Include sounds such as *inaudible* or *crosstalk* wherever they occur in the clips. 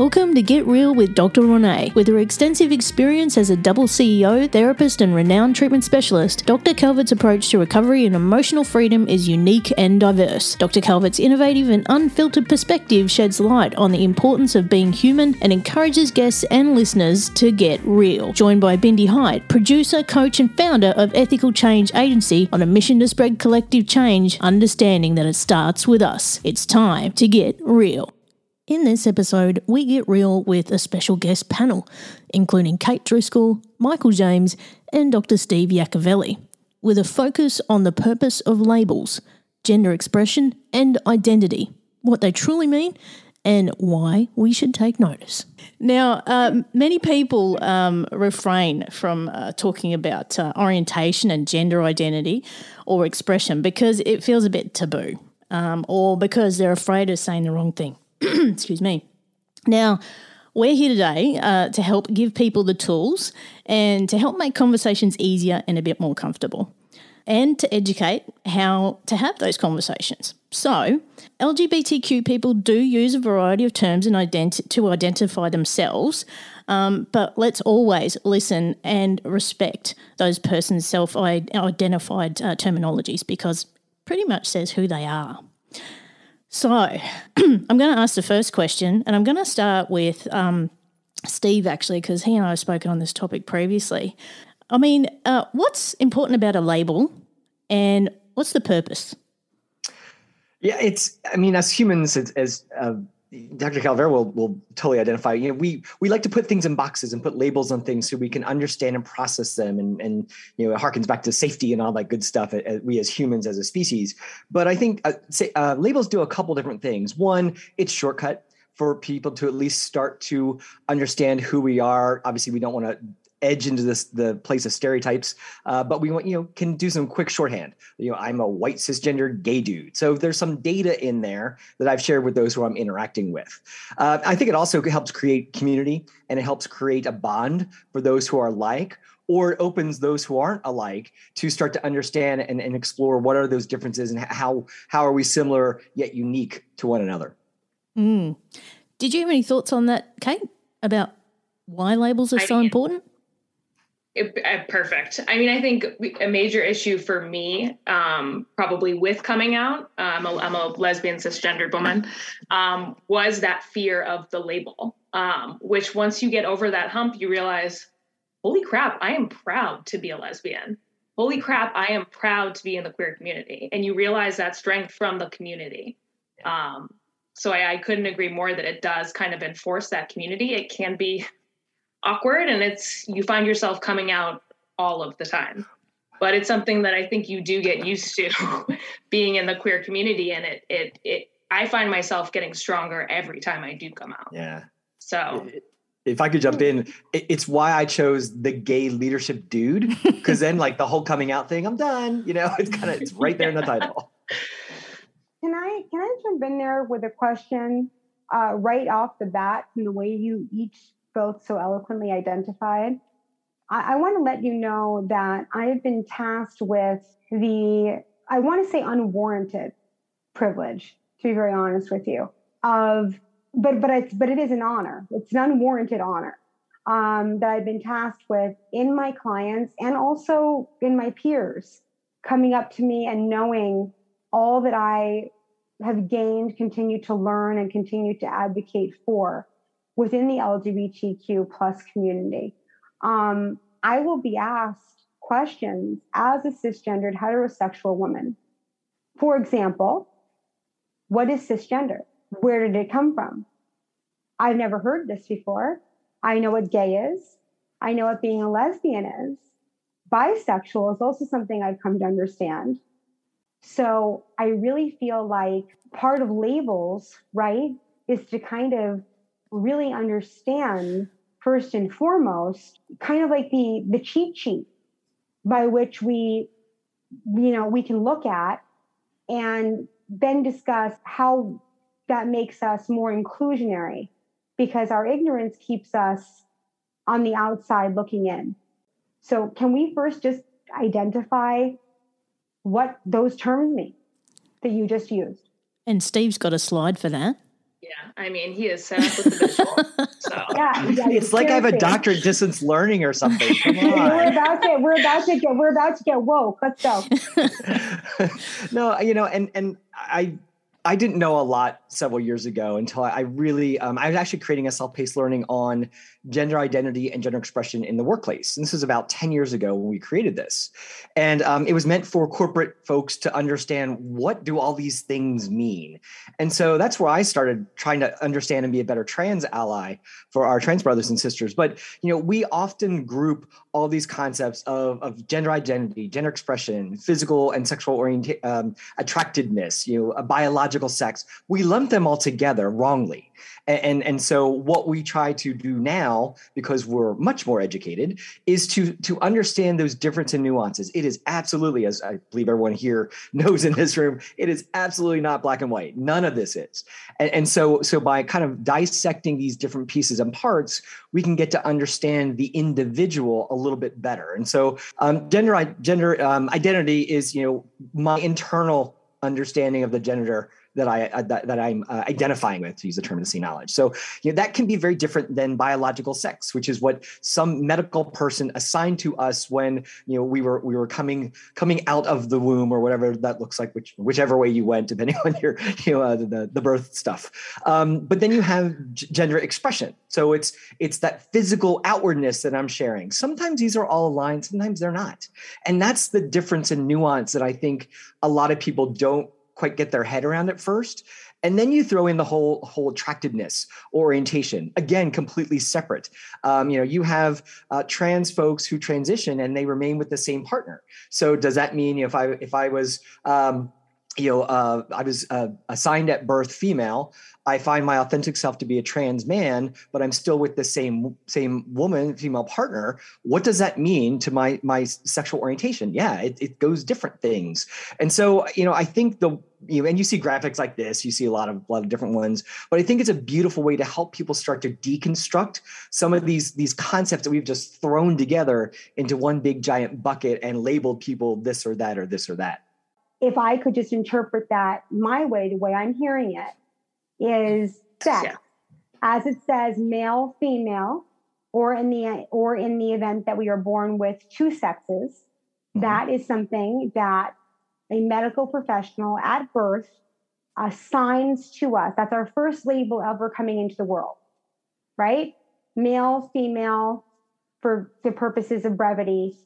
Welcome to Get Real with Dr. Renee. With her extensive experience as a double CEO, therapist, and renowned treatment specialist, Dr. Calvert's approach to recovery and emotional freedom is unique and diverse. Dr. Calvert's innovative and unfiltered perspective sheds light on the importance of being human and encourages guests and listeners to get real. Joined by Bindi Hyde, producer, coach, and founder of Ethical Change Agency, on a mission to spread collective change, understanding that it starts with us. It's time to get real. In this episode, we get real with a special guest panel, including Kate Driscoll, Michael James, and Dr. Steve Yacovelli, with a focus on the purpose of labels, gender expression, and identity, what they truly mean, and why we should take notice. Now, uh, many people um, refrain from uh, talking about uh, orientation and gender identity or expression because it feels a bit taboo um, or because they're afraid of saying the wrong thing. *clears throat* Excuse me. Now, we're here today uh, to help give people the tools and to help make conversations easier and a bit more comfortable, and to educate how to have those conversations. So, LGBTQ people do use a variety of terms and to identify themselves, um, but let's always listen and respect those persons' self identified uh, terminologies because pretty much says who they are. So *clears throat* I'm going to ask the first question, and I'm going to start with um, Steve actually, because he and I have spoken on this topic previously. I mean, uh, what's important about a label, and what's the purpose? Yeah, it's. I mean, as humans, as, uh, Dr. Calvert will will totally identify. You know, we we like to put things in boxes and put labels on things so we can understand and process them, and and you know, it harkens back to safety and all that good stuff. Uh, we as humans, as a species, but I think uh, say, uh, labels do a couple different things. One, it's shortcut for people to at least start to understand who we are. Obviously, we don't want to edge into this the place of stereotypes uh, but we want you know can do some quick shorthand. You know i'm a white cisgender gay dude. So there's some data in there that i've shared with those who i'm interacting with. Uh, i think it also helps create community and it helps create a bond for those who are like or it opens those who aren't alike to start to understand and, and explore what are those differences and how how are we similar yet unique to one another. Mm. did you have any thoughts on that kate about why labels are so important it, uh, perfect. I mean, I think a major issue for me, um, probably with coming out, um, I'm, a, I'm a lesbian cisgendered woman, um, was that fear of the label. Um, which once you get over that hump, you realize, holy crap, I am proud to be a lesbian. Holy crap, I am proud to be in the queer community. And you realize that strength from the community. Um, so I, I couldn't agree more that it does kind of enforce that community. It can be awkward and it's you find yourself coming out all of the time. But it's something that i think you do get used to *laughs* being in the queer community and it it it i find myself getting stronger every time i do come out. Yeah. So. If i could jump in it's why i chose the gay leadership dude because then like the whole coming out thing i'm done you know *laughs* it's kind of it's right there in the title. *laughs* Can i can i jump in there with a question uh, right off the bat from the way you each both so eloquently identified. I, I want to let you know that I have been tasked with the, I want to say unwarranted privilege, to be very honest with you, of, but but it's but it is an honor. It's an unwarranted honor um, that I've been tasked with in my clients and also in my peers coming up to me and knowing all that I have gained, continue to learn, and continue to advocate for within the LGBTQ plus community. Um, I will be asked questions as a cisgendered heterosexual woman. For example, what is cisgender? Where did it come from? I've never heard this before. I know what gay is. I know what being a lesbian is. Bisexual is also something I've come to understand. So I really feel like part of labels, right, is to kind of really understand first and foremost, kind of like the the cheat sheet by which we, you know, we can look at and then discuss how that makes us more inclusionary because our ignorance keeps us on the outside looking in. So, can we first just identify what those terms mean that you just used? And Steve's got a slide for that. Yeah, I mean, he is set up with the visual. So *laughs* Yeah, yeah, *laughs* it's like I have a seriously. doctorate distance learning or something. Come *laughs* we're about to we're about to get we're about to get woke. Let's go. no, you know, and and I I didn't know a lot several years ago until I really um, I was actually creating a self-paced learning on gender identity and gender expression in the workplace. And this was about 10 years ago when we created this. And um, it was meant for corporate folks to understand what do all these things mean. And so that's where I started trying to understand and be a better trans ally for our trans brothers and sisters. But you know, we often group all these concepts of, of gender identity, gender expression, physical and sexual orientation, um, attractedness, you know, a biological sex. We lump them all together wrongly. And, and, and so what we try to do now, because we're much more educated, is to, to understand those differences and nuances. It is absolutely, as I believe everyone here *laughs* knows in this room, it is absolutely not black and white. None of this is. And, and so, so by kind of dissecting these different pieces and parts, we can get to understand the individual a little bit better. And so um, gender, gender um, identity is, you know, my internal understanding of the gender that I uh, that, that I'm uh, identifying with, to use the term to see knowledge. So you know, that can be very different than biological sex, which is what some medical person assigned to us when you know we were we were coming coming out of the womb or whatever that looks like, which whichever way you went, depending *laughs* on your you know uh, the the birth stuff. Um, but then you have g- gender expression. So it's it's that physical outwardness that I'm sharing. Sometimes these are all aligned, sometimes they're not, and that's the difference and nuance that I think a lot of people don't quite get their head around at first. And then you throw in the whole whole attractiveness orientation again completely separate. Um, you know you have uh, trans folks who transition and they remain with the same partner. So does that mean you know, if i if i was um, you know uh, i was uh, assigned at birth female. I find my authentic self to be a trans man but i'm still with the same same woman female partner. What does that mean to my my sexual orientation? Yeah it, it goes different things. And so you know i think the you know, and you see graphics like this, you see a lot of a lot of different ones, but I think it's a beautiful way to help people start to deconstruct some of these these concepts that we've just thrown together into one big giant bucket and labeled people this or that or this or that. If I could just interpret that my way, the way I'm hearing it is sex, Yeah. as it says, male, female, or in the or in the event that we are born with two sexes. Mhm. That is something that a medical professional at birth assigns to us. That's our first label ever coming into the world, right? Male, female, for the purposes of brevity,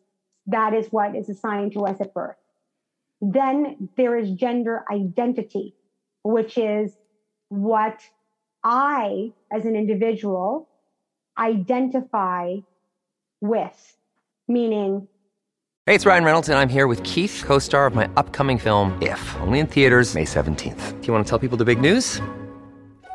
that is what is assigned to us at birth. Then there is gender identity, which is what I, as an individual, identify with, meaning Hey, it's Ryan Reynolds, and I'm here with Keith, co star of my upcoming film, If, only in theaters, May 17th. Do you want to tell people the big news?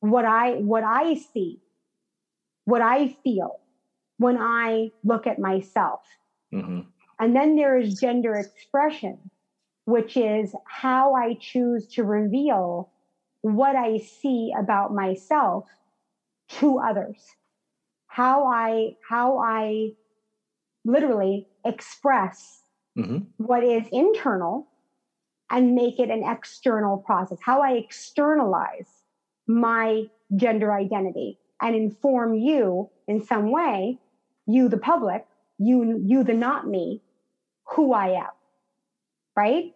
What I what I see, what I feel when I look at myself. Mhm. And then there is gender expression, which is how I choose to reveal what I see about myself to others. How I how I literally express mm-hmm. what is internal and make it an external process. How I externalize my gender identity and inform you in some way, you the public, you you the not me, who I am. Right?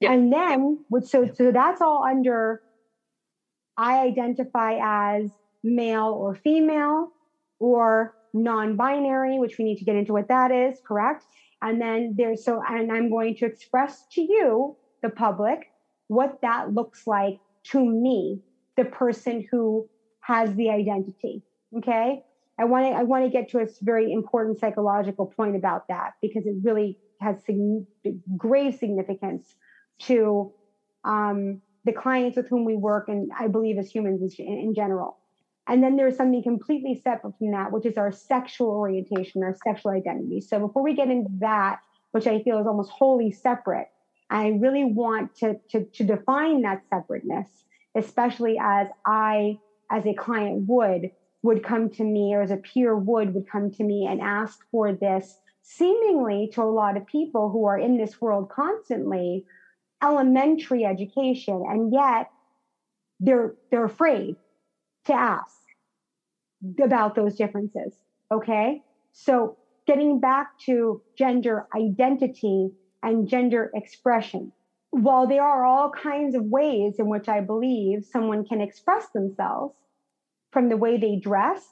Yep. And then so so that's all under I identify as male or female or non-binary, which we need to get into what that is, correct? And then there's so and I'm going to express to you, the public, what that looks like to me, the person who has the identity. Okay. I want to I want to get to a very important psychological point about that because it really has sig- grave significance to um, the clients with whom we work, and I believe as humans in, in general. And then there's something completely separate from that, which is our sexual orientation, our sexual identity. So before we get into that, which I feel is almost wholly separate, I really want to, to, to define that separateness, especially as I, as a client would, would come to me or as a peer would, would come to me and ask for this seemingly to a lot of people who are in this world constantly elementary education. And yet they're they're afraid to ask about those differences okay? So getting back to gender identity and gender expression while there are all kinds of ways in which i believe someone can express themselves from the way they dress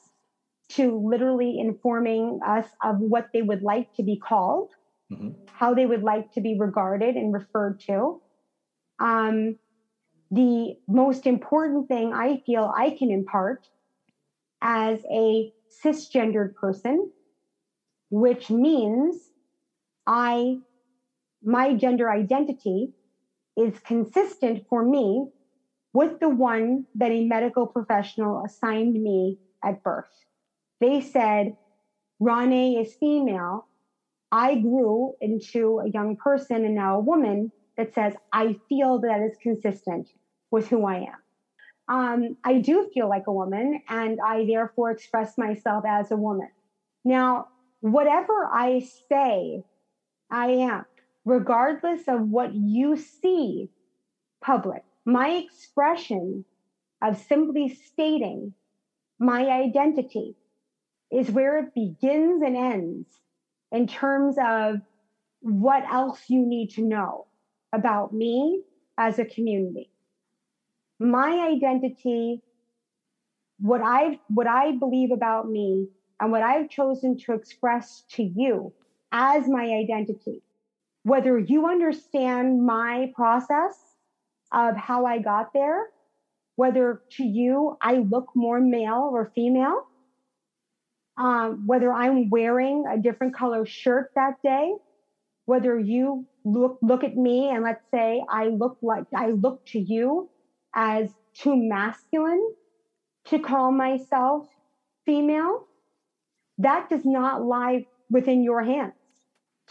to literally informing us of what they would like to be called mm-hmm. how they would like to be regarded and referred to. Um, the most important thing I feel I can impart as a cisgendered person, which means I, my gender identity is consistent for me with the one that a medical professional assigned me at birth. They said, Rane is female, I grew into a young person and now a woman that says, I feel that is consistent with who I am. Um, I do feel like a woman, and I therefore express myself as a woman. Now, whatever I say, I am, regardless of what you see public, my expression of simply stating my identity is where it begins and ends in terms of what else you need to know about me as a community. My identity, what I what I believe about me and what I've chosen to express to you as my identity. Whether you understand my process of how I got there, whether to you I look more male or female, um, whether I'm wearing a different color shirt that day, whether you look look at me and let's say I look like I look to you as too masculine to call myself female, that does not lie within your hands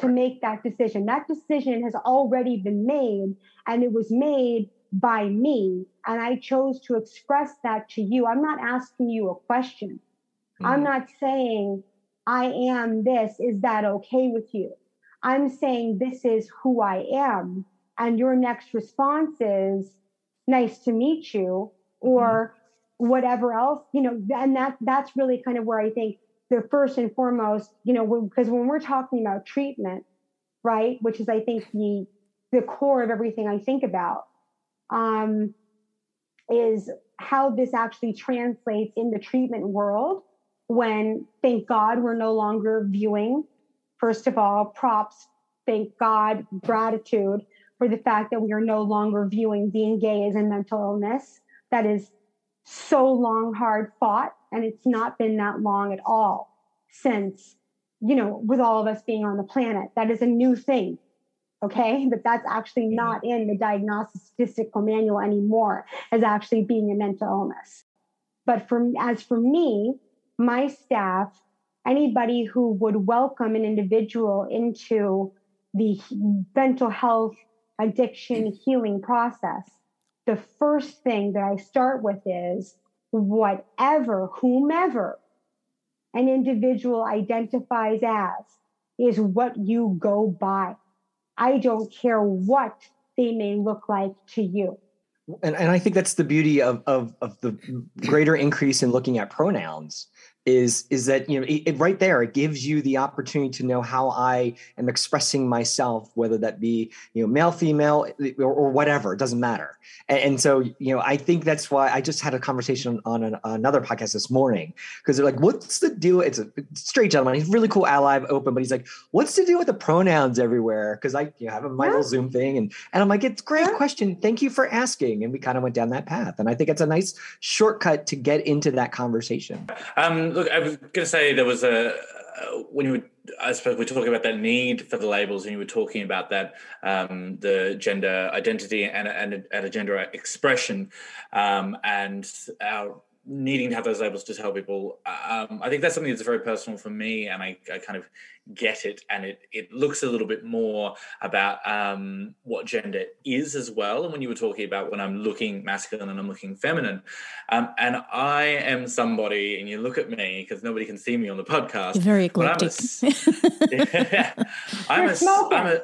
to make that decision. That decision has already been made and it was made by me. And I chose to express that to you. I'm not asking you a question. Mm-hmm. I'm not saying I am this. Is that okay with you? I'm saying this is who I am. And your next response is nice to meet you or mm-hmm. whatever else, you know, and that that's really kind of where I think the first and foremost, you know, because when we're talking about treatment, right, which is I think the the core of everything I think about, um, is how this actually translates in the treatment world when, thank God, we're no longer viewing, first of all, props, thank God, gratitude for the fact that we are no longer viewing being gay as a mental illness. That is so long, hard fought. And it's not been that long at all since, you know, with all of us being on the planet. That is a new thing. Okay. But that's actually not in the diagnostic statistical manual anymore as actually being a mental illness. But for as for me, my staff, anybody who would welcome an individual into the mental health addiction healing process, the first thing that I start with is whatever, whomever an individual identifies as is what you go by. I don't care what they may look like to you. And, and I think that's the beauty of, of, of the greater increase in looking at pronouns is is that you know it, it, right there it gives you the opportunity to know how i am expressing myself whether that be you know male female or, or whatever it doesn't matter and, and, so you know i think that's why i just had a conversation on an, another podcast this morning because they're like what's the deal it's a straight gentleman he's really cool ally open but he's like what's the deal with the pronouns everywhere because i you know, have a my yeah. little zoom thing and and i'm like it's great yeah. question thank you for asking and we kind of went down that path and i think it's a nice shortcut to get into that conversation um look, I was going to say there was a uh, when you were, I suppose we're talking about that need for the labels, and you were talking about that um, the gender identity and and, and a gender expression, um, and our needing to have those labels to tell people. Um, I think that's something that's very personal for me, and I, I kind of get it, and it it looks a little bit more about um, what gender is as well. And when you were talking about when I'm looking masculine and I'm looking feminine, um, and I am somebody, and you look at me because nobody can see me on the podcast. Very eclectic. I'm a, yeah, *laughs* I'm a, I'm a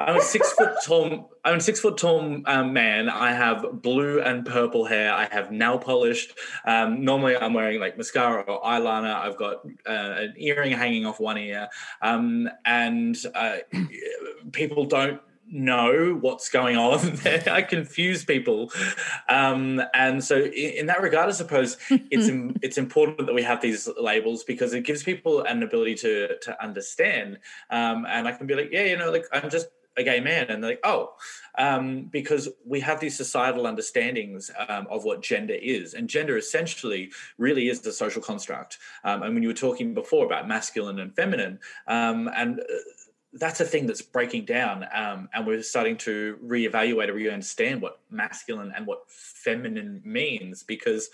I'm a six foot tall. I'm a six foot tall um, man. I have blue and purple hair. I have nail polish. Um, normally, I'm wearing like mascara or eyeliner. I've got uh, an earring hanging off one ear, um, and uh, people don't know what's going on. *laughs* I confuse people, um, and so in, in, that regard, I suppose it's *laughs* it's important that we have these labels because it gives people an ability to to understand. Um, and I can be like, yeah, you know, like I'm just a gay man and they're like oh. Um, because we have these societal understandings um, of what gender is and gender essentially really is the social construct. Um, and when you were talking before about masculine and feminine um, and uh, that's a thing that's breaking down um, and we're starting to reevaluate or re-understand what masculine and what feminine means because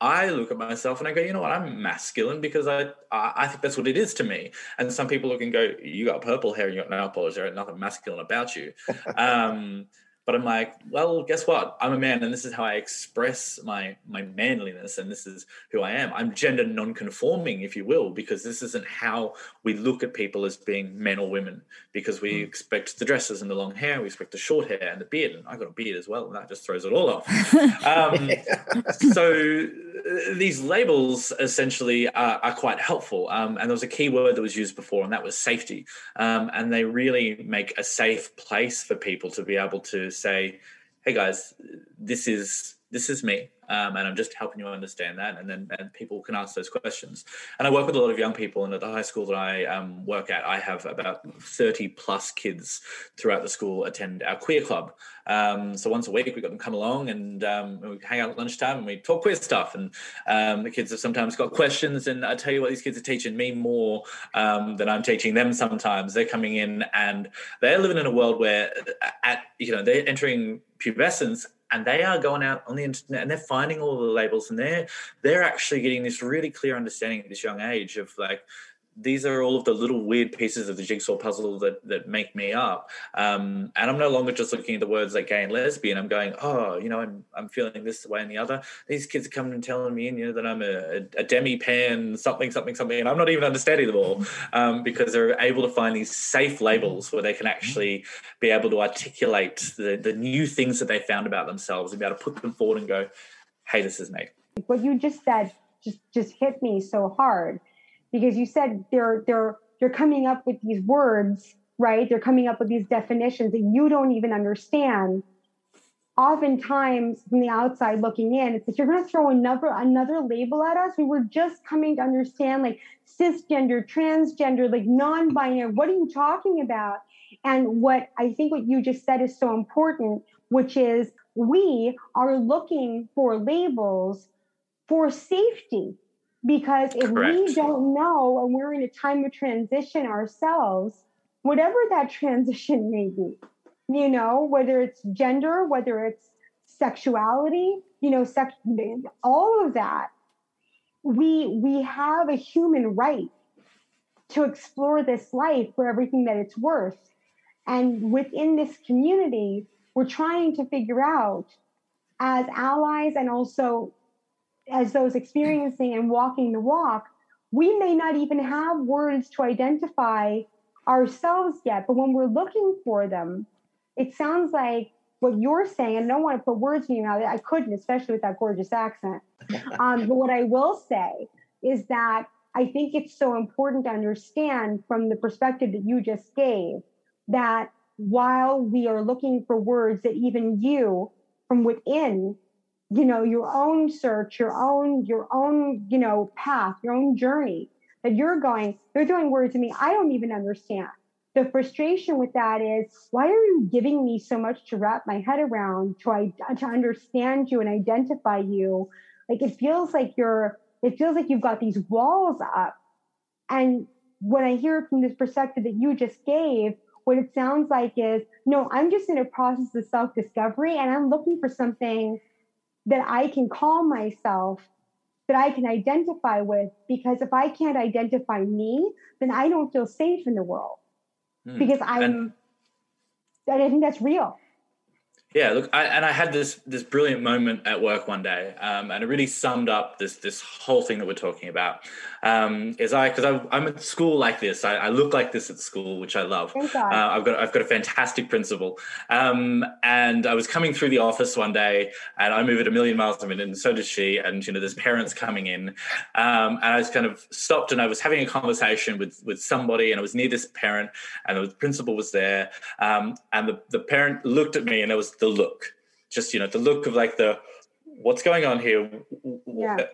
I look at myself and I go, you know what, I'm masculine because I, I, I think that's what it is to me. And some people look and go, you got purple hair and you got nail polish, there ain't nothing masculine about you. *laughs* um, but I'm like, well, guess what? I'm a man, and this is how I express my my manliness, and this is who I am. I'm gender non-conforming, if you will, because this isn't how we look at people as being men or women. Because we mm. expect the dresses and the long hair, we expect the short hair and the beard, and I got a beard as well, and that just throws it all off. *laughs* um, so uh, these labels essentially are, are quite helpful. Um, and there was a key word that was used before, and that was safety. Um, and they really make a safe place for people to be able to say, "Hey guys, this is this is me um, and I'm just helping you understand that, and then and people can ask those questions. And I work with a lot of young people, and at the high school that I um, work at, I have about 30 plus kids throughout the school attend our queer club. Um, so once a week, we got them come along and um, we hang out at lunchtime and we talk queer stuff. And um, the kids have sometimes got questions, and I tell you what, these kids are teaching me more um, than I'm teaching them. Sometimes they're coming in and they're living in a world where, at you know, they're entering pubescence and they are going out on the internet and they're finding all the labels and they're they're actually getting this really clear understanding at this young age of like these are all of the little weird pieces of the jigsaw puzzle that that make me up. Um, and I'm no longer just looking at the words like gay and lesbian. I'm going, oh, you know, I'm I'm feeling this way and the other. These kids are coming and telling me, you know, that I'm a, a demi pan something something something, and I'm not even understanding them all um, because they're able to find these safe labels where they can actually be able to articulate the the new things that they found about themselves and be able to put them forward and go, hey, this is me. What you just said just just hit me so hard because you said they're they're they're coming up with these words right? They're coming up with these definitions that you don't even understand. Oftentimes from the outside looking in it's like you're going to throw another another label at us. We were just coming to understand like cisgender transgender like non-binary. What are you talking about? And what i think what you just said is so important which is we are looking for labels for safety because if Correct. we don't know and we're in a time of transition ourselves, whatever that *laughs* transition may be, you know, whether it's gender, whether it's sexuality, you know, sex, all of that, we we have a human right to explore this life for everything that it's worth. And within this community, we're trying to figure out as allies and also as those experiencing and walking the walk, we may not even have words to identify ourselves yet. But when we're looking for them, it sounds like what you're saying, and I don't want to put words in your mouth. I couldn't, especially with that gorgeous accent. *laughs* Um, but what I will say is that I think it's so important to understand from the perspective that you just gave that while we are looking for words that even you from within you know your own search your own your own you know path your own journey that you're going you're throwing words to me i don't even understand. The frustration with that is why are you giving me so much to wrap my head around to to understand you and identify you? Like it feels like you're it feels like you've got these walls up. And when i hear from this perspective that you just gave what it sounds like is no i'm just in a process of self-discovery and i'm looking for something that i can call myself that i can identify with because if i can't identify me then i don't feel safe in the world mm. because i'm and, i think that's real yeah, look, I, and I had this this brilliant moment at work one day, um, and it really summed up this this whole thing that we're talking about. Um, is I because I'm at school like this, I, I, look like this at school, which I love. Uh, I've got I've got a fantastic principal, um, and I was coming through the office one day, and I move at a million miles a minute, and so does she. And you know, there's parents coming in, um, and I was kind of stopped, and I was having a conversation with with somebody, and I was near this parent, and the principal was there, um, and the the parent looked at me, and there was the look, just you know, the look of like the what's going on here. Yeah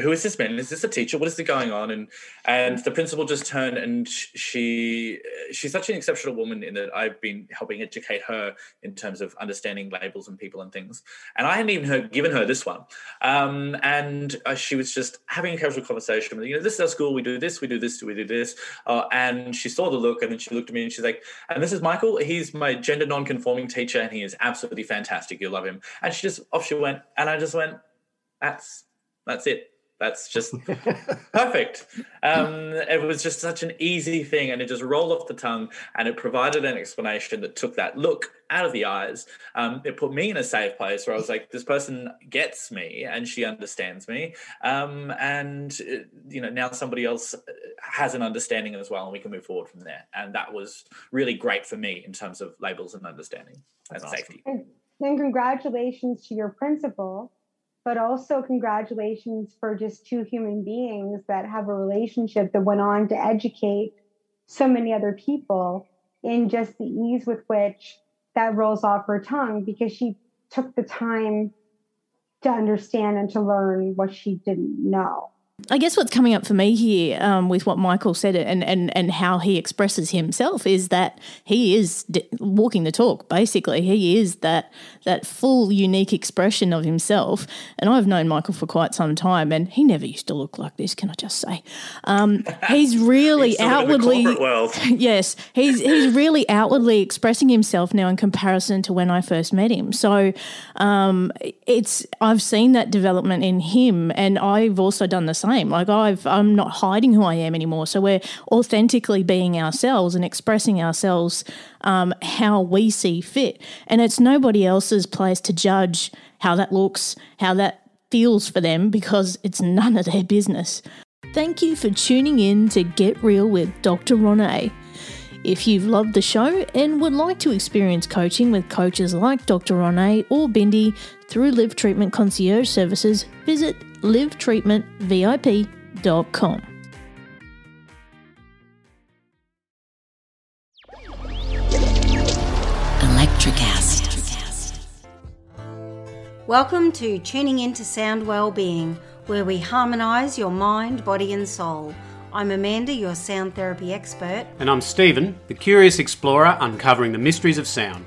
who is this man? Is this a teacher? What is going on? And and the principal just turned and she she's such an exceptional woman in that I've been helping educate her in terms of understanding labels and people and things. And I hadn't even heard, given her this one. Um, and uh, she was just having a casual conversation. You know, this is our school. We do this. We do this. We do this. Uh, and she saw the look, and then she looked at me and she's like, "And this is Michael. He's my gender non-conforming teacher, and he is absolutely fantastic. You'll love him." And she just off she went, and I just went, "That's that's it." That's just *laughs* perfect. Um, it was just such an easy thing, and it just rolled off the tongue, and it provided an explanation that took that look out of the eyes. Um, it put me in a safe place where I was like, "This person gets me, and she understands me," um, and uh, you know now somebody else has an understanding as well, and we can move forward from there. And that was really great for me in terms of labels and understanding That's and awesome. safety. And, and congratulations to your principal but also congratulations for just two human beings that have a relationship that went on to educate so many other people in just the ease with which that rolls off her tongue because she took the time to understand and to learn what she didn't know. I guess what's coming up for me here um, with what Michael said and, and, and how he expresses himself is that he is d- walking the talk, basically. He is that, that full, unique expression of himself. And I've known Michael for quite some time, and he never used to look like this, can I just say? Um, *laughs* he's really he's outwardly. *laughs* yes, he's, he's really outwardly expressing himself now in comparison to when I first met him. So um, it's I've seen that development in him, and I've also done the same. Like I've I'm not hiding who I am anymore. So we're authentically being ourselves and expressing ourselves um, how we see fit. And it's nobody else's place to judge how that looks, how that feels for them because it's none of their business. Thank you for tuning in to Get Real with Dr. Ronay. If you've loved the show and would like to experience coaching with coaches like Dr. Ronay or Bindi through Live Treatment Concierge Services, visit livetreatmentvip.com. Electricast. Welcome to Tuning Into Sound Wellbeing, where we harmonise your mind, body, and soul I'm Amanda, your sound therapy expert. And I'm Stephen, the curious explorer uncovering the mysteries of sound.